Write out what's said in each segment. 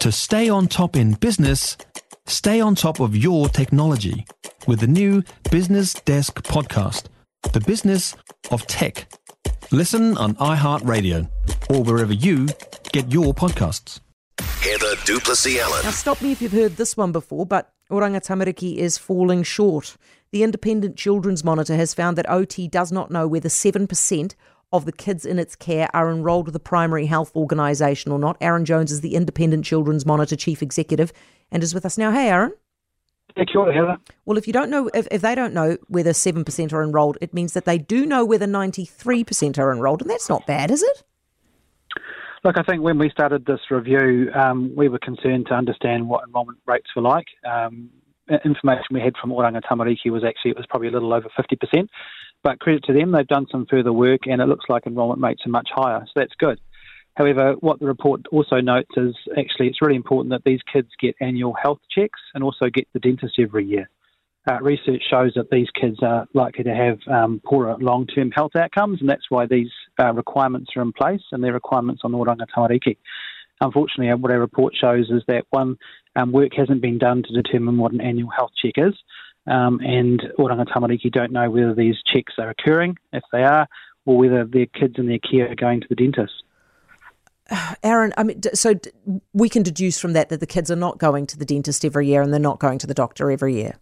To stay on top in business, stay on top of your technology with the new Business Desk podcast, The Business of Tech. Listen on iHeartRadio or wherever you get your podcasts. Heather du Plessis-Allen. Now, stop me if you've heard this one before, but Oranga Tamariki is falling short. The Independent Children's Monitor has found that OT does not know whether 7% of the kids in its care are enrolled with a primary health organisation or not. Arran Jones is the Independent Children's Monitor Chief Executive and is with us now. Hey, Arran. Thank you, Heather. Well, if you don't know, if, if they don't know whether 7% are enrolled, it means that they do know whether 93% are enrolled, and that's not bad, is it? Look, I think when we started this review, um, we were concerned to understand what enrolment rates were like. Um, information we had from Oranga Tamariki was actually it was probably a little over 50%. But credit to them, they've done some further work, and it looks like enrolment rates are much higher, so that's good. However, what the report also notes is actually it's really important that these kids get annual health checks and also get the dentist every year. Uh, research shows that these kids are likely to have um, poorer long term health outcomes, and that's why these uh, requirements are in place and they're requirements on Oranga Tamariki. Unfortunately, what our report shows is that one, um, work hasn't been done to determine what an annual health check is, um, and Oranga Tamariki don't know whether these checks are occurring, if they are, or whether their kids and their care are going to the dentist. Arran, I mean, so we can deduce from that that the kids are not going to the dentist every year and they're not going to the doctor every year.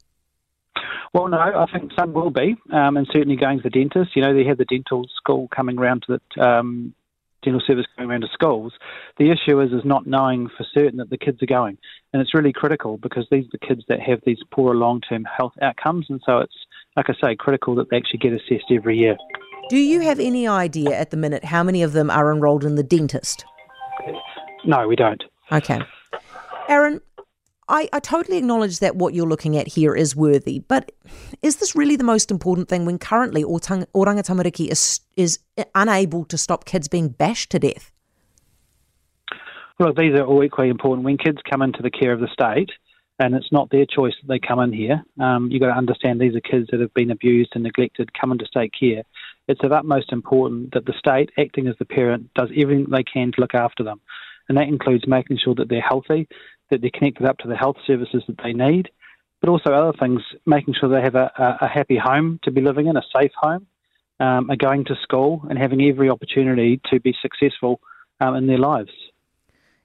Well, no, I think some will be, um, and certainly going to the dentist. You know, they have the dental school coming around to the um, dental service going around to schools. The issue is is not knowing for certain that the kids are going, and it's really critical because these are the kids that have these poorer long term health outcomes, and so it's like I say, critical that they actually get assessed every year. Do you have any idea at the minute how many of them are enrolled in the dentist? No, we don't. Okay. Arran, I, I totally acknowledge that what you're looking at here is worthy, but is this really the most important thing when currently Oranga Tamariki is, is unable to stop kids being bashed to death? Well, these are all equally important. When kids come into the care of the state, and it's not their choice that they come in here, um, you've got to understand these are kids that have been abused and neglected, come into state care. It's of utmost importance that the state, acting as the parent, does everything they can to look after them. And that includes making sure that they're healthy, that they're connected up to the health services that they need, but also other things, making sure they have a, a happy home to be living in, a safe home, um, are going to school, and having every opportunity to be successful um, in their lives.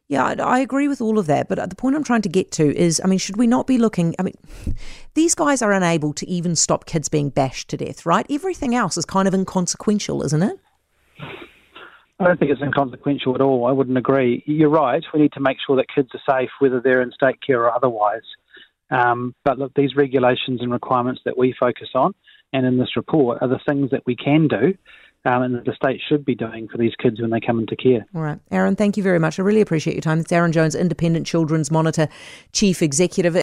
Yeah, I agree with all of that. But the point I'm trying to get to is I mean, should we not be looking? I mean, these guys are unable to even stop kids being bashed to death, right? Everything else is kind of inconsequential, isn't it? I don't think it's inconsequential at all. I wouldn't agree. You're right. We need to make sure that kids are safe, whether they're in state care or otherwise. Um, but look, these regulations and requirements that we focus on and in this report are the things that we can do um, and that the state should be doing for these kids when they come into care. All right. Arran, thank you very much. I really appreciate your time. It's Arran Jones, Independent Children's Monitor Chief Executive.